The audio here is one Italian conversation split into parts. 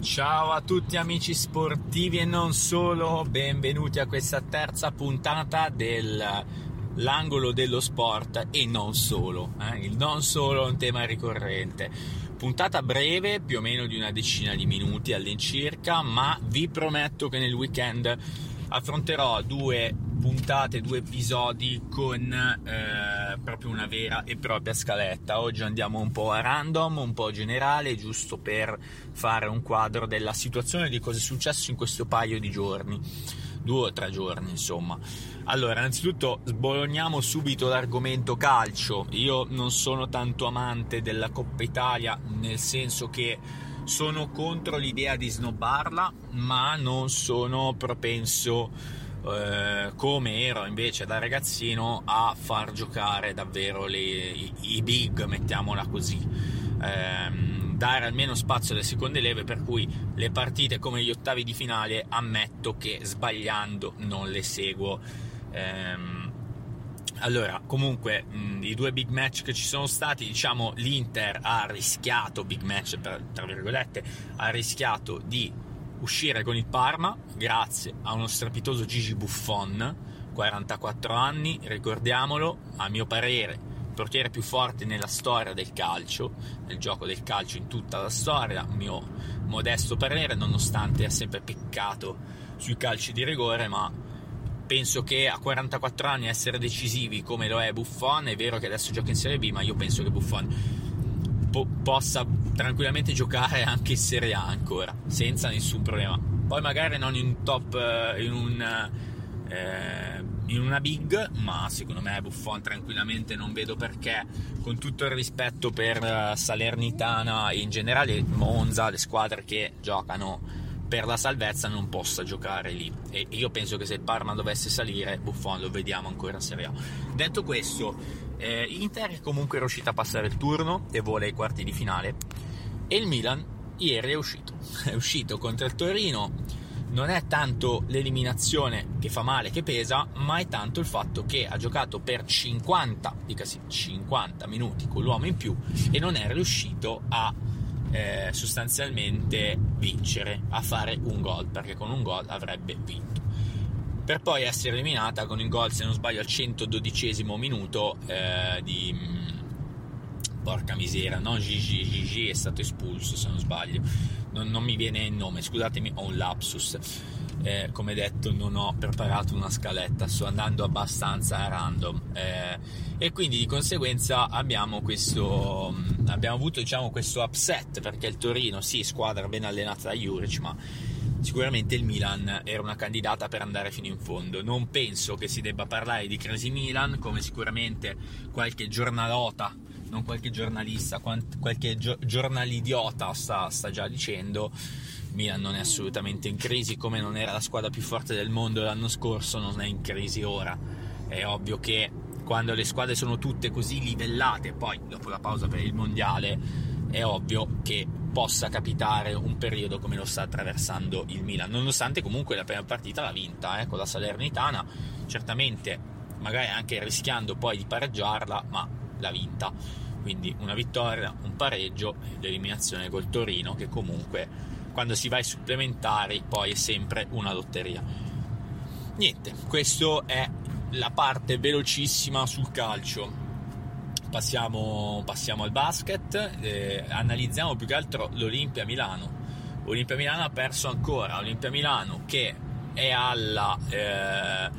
Ciao a tutti amici sportivi e non solo, benvenuti a questa terza puntata dell'angolo dello sport e non solo. Eh? Il non solo è un tema ricorrente. Puntata breve, più o meno di una decina di minuti all'incirca, ma vi prometto che nel weekend affronterò due puntate, due episodi con eh, proprio una vera e propria scaletta. Oggi andiamo un po' a random, un po' generale, giusto per fare un quadro della situazione di cosa è successo in questo paio di giorni, due o tre giorni insomma. Allora, innanzitutto sbologniamo subito l'argomento calcio. Io non sono tanto amante della Coppa Italia, nel senso che sono contro l'idea di snobbarla, ma non sono propenso eh, come ero invece da ragazzino a far giocare davvero le, i, i, big, mettiamola così. Eh, dare almeno spazio alle seconde leve, per cui le partite come gli ottavi di finale ammetto che sbagliando non le seguo. Eh, allora, comunque, mh, i due big match che ci sono stati, diciamo, l'Inter ha rischiato, big match per, tra virgolette, ha rischiato di uscire con il Parma grazie a uno strepitoso Gigi Buffon, 44 anni, ricordiamolo, a mio parere, il portiere più forte nella storia del calcio, nel gioco del calcio in tutta la storia, mio modesto parere, nonostante ha sempre peccato sui calci di rigore, ma penso che a 44 anni essere decisivi come lo è Buffon, è vero che adesso gioca in Serie B, ma io penso che Buffon po- possa tranquillamente giocare anche in Serie A ancora, senza nessun problema. Poi magari non in top, eh, in, un, eh, in una big, ma secondo me Buffon tranquillamente non vedo perché, con tutto il rispetto per eh, Salernitana e in generale Monza, le squadre che giocano per la salvezza non possa giocare lì e io penso che se il Parma dovesse salire Buffon lo vediamo ancora a Serie A detto questo eh, Inter è comunque riuscita a passare il turno e vola ai quarti di finale. E il Milan ieri è uscito. È uscito contro il Torino. Non è tanto l'eliminazione che fa male che pesa ma è tanto il fatto che ha giocato per 50 dicasi 50 minuti con l'uomo in più e non è riuscito a eh, sostanzialmente vincere, a fare un gol, perché con un gol avrebbe vinto. Per poi essere eliminata con il gol, se non sbaglio, al 112 minuto eh, di... Mm, porca misera, no? Gigi, Gigi è stato espulso, se non sbaglio. Non, non mi viene il nome, scusatemi, ho un lapsus eh, come detto non ho preparato una scaletta, sto andando abbastanza a random eh, e quindi di conseguenza abbiamo questo abbiamo avuto diciamo questo upset perché il Torino sì squadra ben allenata da Juric ma sicuramente il Milan era una candidata per andare fino in fondo non penso che si debba parlare di crisi Milan come sicuramente qualche giornalota non qualche giornalista qualche giornalidiota sta, sta già dicendo Milan non è assolutamente in crisi, come non era la squadra più forte del mondo l'anno scorso, non è in crisi ora. È ovvio che quando le squadre sono tutte così livellate, poi dopo la pausa per il mondiale, è ovvio che possa capitare un periodo come lo sta attraversando il Milan, nonostante comunque la prima partita l'ha vinta eh, con la Salernitana, certamente magari anche rischiando poi di pareggiarla, ma l'ha vinta. Quindi una vittoria, un pareggio ed eliminazione col Torino che comunque quando si va ai supplementari poi è sempre una lotteria. Niente, questa è la parte velocissima sul calcio. Passiamo, passiamo al basket, eh, analizziamo più che altro l'Olimpia Milano. Olimpia Milano ha perso ancora, Olimpia Milano che è alla eh,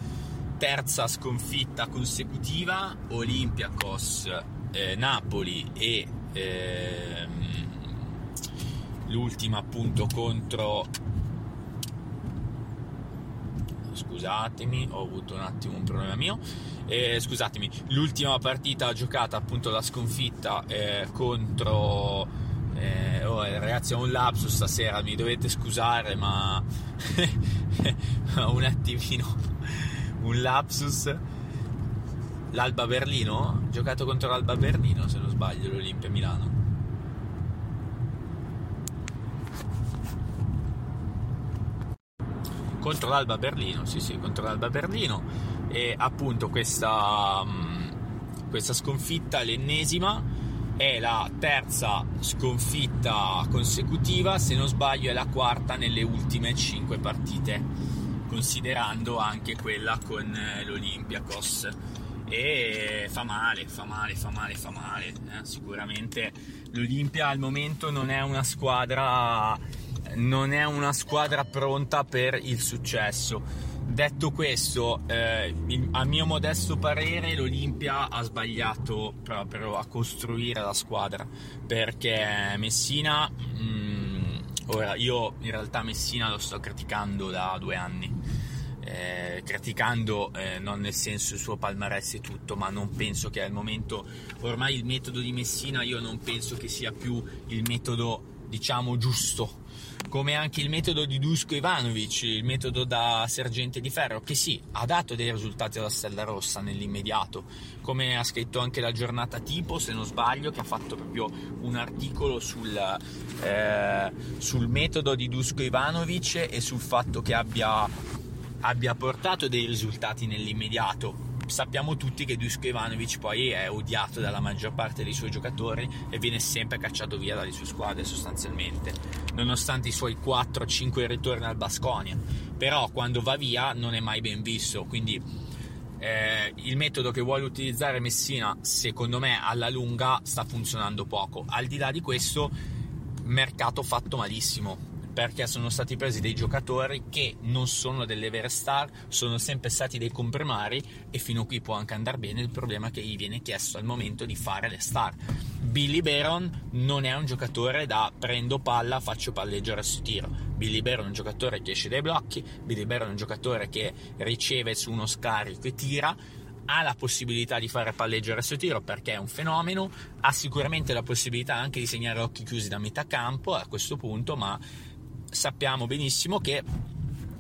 terza sconfitta consecutiva, Olympiacos, eh, Napoli e ehm, l'ultima appunto contro scusatemi ho avuto un attimo un problema mio. Eh, scusatemi l'ultima partita giocata appunto la sconfitta eh, contro eh, oh, ragazzi ho un lapsus stasera mi dovete scusare ma un attimino un lapsus. l'Alba Berlino? Giocato contro l'Alba Berlino se non sbaglio l'Olimpia Milano contro l'Alba Berlino, sì sì, contro l'Alba Berlino e appunto questa, mm, questa sconfitta, l'ennesima, è la terza sconfitta consecutiva, se non sbaglio è la quarta nelle ultime cinque partite, considerando anche quella con eh, l'Olympiakos. E fa male, fa male, fa male, fa male. Eh? Sicuramente l'Olimpia al momento non è una squadra non è una squadra pronta per il successo. Detto questo, eh, a mio modesto parere l'Olimpia ha sbagliato proprio a costruire la squadra perché Messina, mh, mm, ora io in realtà Messina lo sto criticando da due anni. Eh, criticando eh, non nel senso il suo palmarès e tutto, ma non penso che al momento ormai il metodo di Messina io non penso che sia più il metodo diciamo giusto come anche il metodo di Dusko Ivanovic, il metodo da sergente di ferro, che sì, ha dato dei risultati alla Stella Rossa nell'immediato, come ha scritto anche la giornata tipo, se non sbaglio, che ha fatto proprio un articolo sul, eh, sul metodo di Dusko Ivanovic e sul fatto che abbia, abbia portato dei risultati nell'immediato sappiamo tutti che Dusko Ivanovic poi è odiato dalla maggior parte dei suoi giocatori e viene sempre cacciato via dalle sue squadre sostanzialmente, nonostante i suoi 4-5 ritorni al Basconia. Però quando va via non è mai ben visto, quindi eh, il metodo che vuole utilizzare Messina, secondo me, alla lunga sta funzionando poco. Al di là di questo, mercato fatto malissimo perché sono stati presi dei giocatori che non sono delle vere star, sono sempre stati dei comprimari e fino a qui può anche andare bene il problema che gli viene chiesto al momento di fare le star. Billy Baron non è un giocatore da prendo palla, faccio palleggere su tiro. Billy Baron è un giocatore che esce dai blocchi, Billy Baron è un giocatore che riceve su uno scarico e tira, ha la possibilità di fare palleggio resto tiro perché è un fenomeno, ha sicuramente la possibilità anche di segnare occhi chiusi da metà campo a questo punto, ma sappiamo benissimo che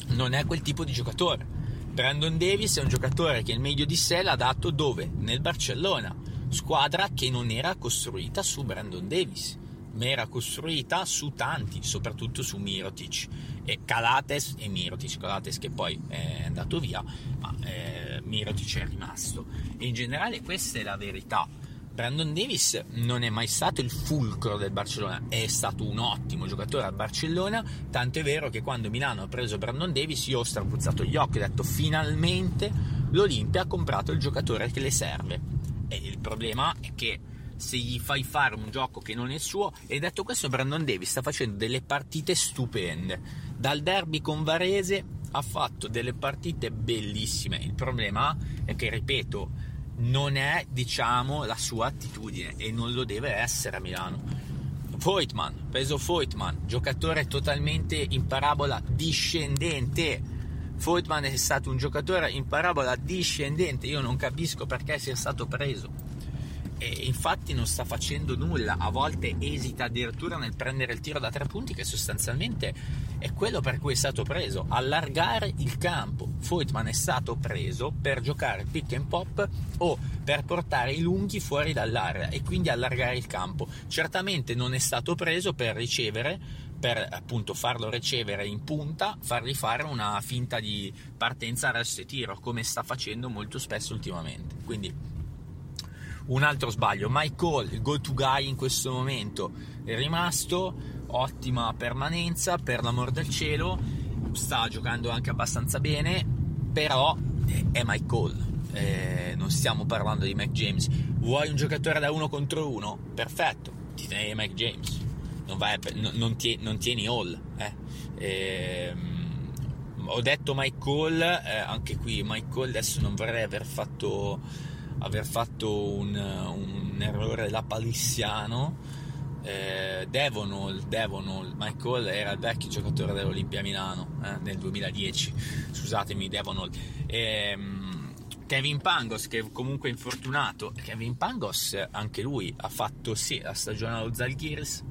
non è quel tipo di giocatore. Brandon Davis è un giocatore che il meglio di sé l'ha dato dove? Nel Barcellona, squadra che non era costruita su Brandon Davis, ma era costruita su tanti, soprattutto su Mirotic e Calates e Mirotic, Calates che poi è andato via, ma eh, Mirotic è rimasto. E in generale questa è la verità Brandon Davis non è mai stato il fulcro del Barcellona, è stato un ottimo giocatore al Barcellona, tanto è vero che quando Milano ha preso Brandon Davis io ho strapuzzato gli occhi e ho detto finalmente l'Olimpia ha comprato il giocatore che le serve. E il problema è che se gli fai fare un gioco che non è suo, e detto questo Brandon Davis sta facendo delle partite stupende. Dal derby con Varese ha fatto delle partite bellissime. Il problema è che, ripeto, non è diciamo la sua attitudine e non lo deve essere a Milano. Voigtman, peso Voigtman, giocatore totalmente in parabola discendente. Voigtman è stato un giocatore in parabola discendente, io non capisco perché sia stato preso e infatti non sta facendo nulla, a volte esita addirittura nel prendere il tiro da tre punti che sostanzialmente è quello per cui è stato preso, allargare il campo. Voigtman è stato preso per giocare pick and pop o per portare i lunghi fuori dall'area e quindi allargare il campo. Certamente non è stato preso per ricevere per appunto farlo ricevere in punta, fargli fare una finta di partenza resto e tiro, come sta facendo molto spesso ultimamente. Quindi un altro sbaglio, Mike Cole, il go to guy in questo momento, è rimasto, ottima permanenza, per l'amor del cielo, sta giocando anche abbastanza bene, però è Mike Cole. Eh, non stiamo parlando di Mike James. Vuoi un giocatore da uno contro uno? Perfetto, ti tieni Mike James. Non, vai, non, non, tieni, non tieni Hall. Eh. Eh, ho detto Mike Cole, eh, anche qui Mike Cole adesso non vorrei aver fatto aver fatto un, un errore lapalissiano. Eh, Devonall, Devonall, Michael era il vecchio giocatore dell'Olimpia Milano eh, nel 2010, scusatemi, Devonall. Eh, Kevin Pangos, che comunque infortunato, Kevin Pangos anche lui ha fatto sì la stagione allo Zalgiris,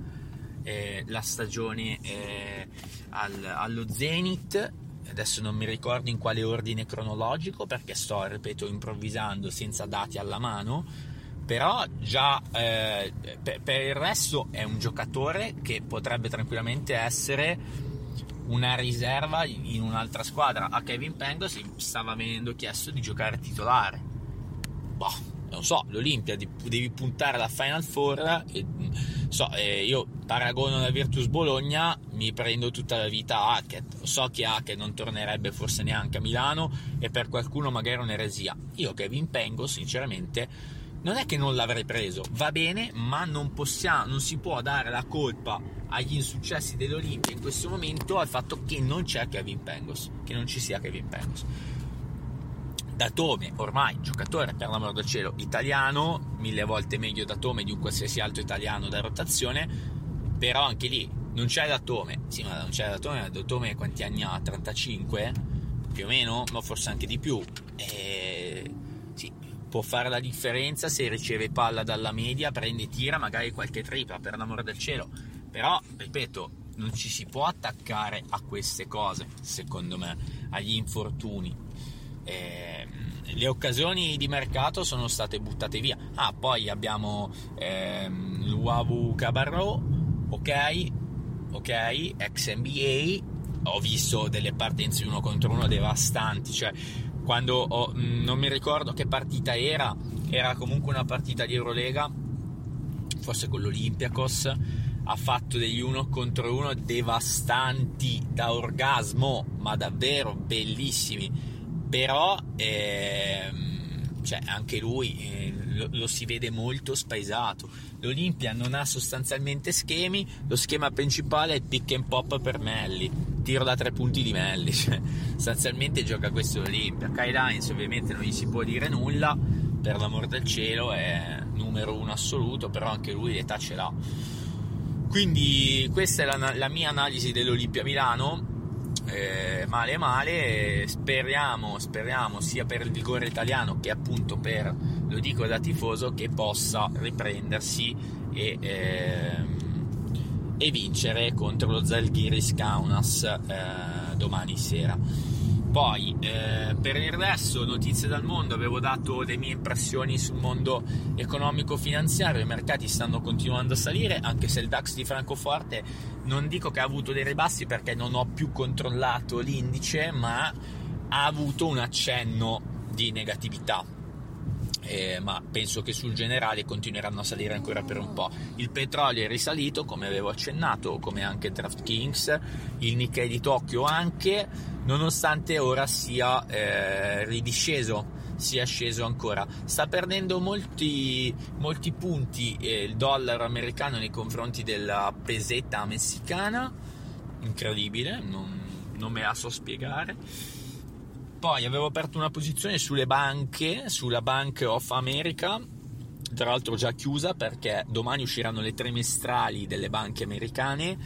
eh, la stagione eh, al, allo Zenit adesso non mi ricordo in quale ordine cronologico perché sto, ripeto, improvvisando senza dati alla mano, però già eh, per, per, il resto è un giocatore che potrebbe tranquillamente essere una riserva in un'altra squadra. A Kevin Pengo stava venendo chiesto di giocare titolare. Boh, non so, l'Olimpia devi puntare alla Final Four. E, so, eh, io paragono la Virtus Bologna, mi prendo tutta la vita a Hackett. So che Hackett non tornerebbe forse neanche a Milano e per qualcuno magari è un'eresia. Io Kevin Pengo, sinceramente, non è che non l'avrei preso, va bene, ma non, possiamo, non si può dare la colpa agli insuccessi dell'Olimpia in questo momento al fatto che non c'è Kevin Pengos, che non ci sia Kevin Pengos. Datome, ormai giocatore per l'amor del cielo italiano, mille volte meglio Datome di un qualsiasi altro italiano da rotazione, però anche lì non c'è Datome, sì ma non c'è Datome, Datome quanti anni ha? 35? Più o meno, ma forse anche di più. E sì, può fare la differenza se riceve palla dalla media, prende tira, magari qualche tripla, per l'amore del cielo. Però, ripeto, non ci si può attaccare a queste cose, secondo me, agli infortuni eh, le occasioni di mercato sono state buttate via. Ah, poi abbiamo ehm, l'Uavu Cabarro, ok, ok, ex NBA. Ho visto delle partenze uno contro uno devastanti, cioè quando ho, mm, non mi ricordo che partita era, era comunque una partita di Eurolega, forse con l'Olympiakos, ha fatto degli uno contro uno devastanti da orgasmo, ma davvero bellissimi però ehm, cioè, anche lui eh, lo, lo, si vede molto spaesato. L'Olimpia non ha sostanzialmente schemi, lo schema principale è il pick and pop per Melli, tiro da tre punti di Melli, cioè, sostanzialmente gioca questo l'Olimpia. Kai Lines ovviamente non gli si può dire nulla, per l'amor del cielo è numero uno assoluto, però anche lui l'età ce l'ha. Quindi questa è la, la mia analisi dell'Olimpia Milano eh, male male speriamo, speriamo sia per il vigore italiano che appunto per, lo dico da tifoso, che possa riprendersi e, eh, e vincere contro lo Zalgiris Kaunas eh, domani sera. Poi, eh, per il resto, notizie dal mondo, avevo dato le mie impressioni sul mondo economico-finanziario, i mercati stanno continuando a salire, anche se il DAX di Francoforte non dico che ha avuto dei ribassi perché non ho più controllato l'indice, ma ha avuto un accenno di negatività. Eh, ma penso che sul generale continueranno a salire ancora per un po'. Il petrolio è risalito, come avevo accennato, come anche DraftKings, il Nikkei di Tokyo anche, nonostante ora sia eh, ridisceso sia sceso ancora. Sta perdendo molti, molti punti eh, il dollaro americano nei confronti della pesetta messicana, incredibile, non, non me la so spiegare. Poi avevo aperto una posizione sulle banche, sulla Bank of America, tra l'altro già chiusa perché domani usciranno le trimestrali delle banche americane,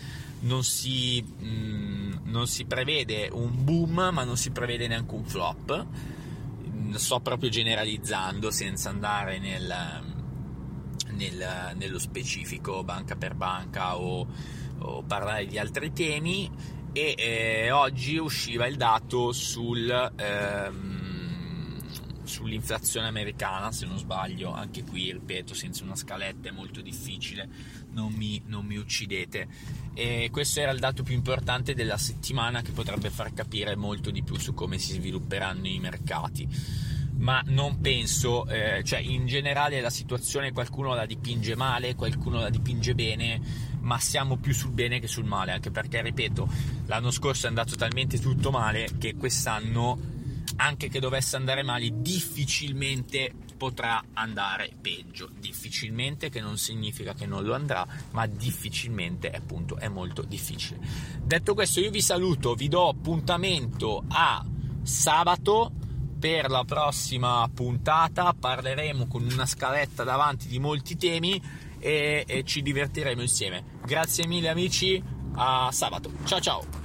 non si... Mh, mm, non si prevede un boom, ma non si prevede neanche un flop. Sto proprio generalizzando senza andare nel, nel, nello specifico banca per banca o, o parlare di altri temi. E eh, oggi usciva il dato sul. Ehm, sull'inflazione americana, se non sbaglio, anche qui, ripeto, senza una scaletta è molto difficile, non mi, non mi uccidete. E questo era il dato più importante della settimana che potrebbe far capire molto di più su come si svilupperanno i mercati. Ma non penso, eh, cioè in generale la situazione qualcuno la dipinge male, qualcuno la dipinge bene, ma siamo più sul bene che sul male, anche perché, ripeto, l'anno scorso è andato talmente tutto male che quest'anno anche che dovesse andare male, difficilmente potrà andare peggio. Difficilmente, che non significa che non lo andrà, ma difficilmente, appunto, è molto difficile. Detto questo, io vi saluto, vi do appuntamento a sabato per la prossima puntata. Parleremo con una scaletta davanti di molti temi e, e ci divertiremo insieme. Grazie mille, amici. A sabato. Ciao ciao.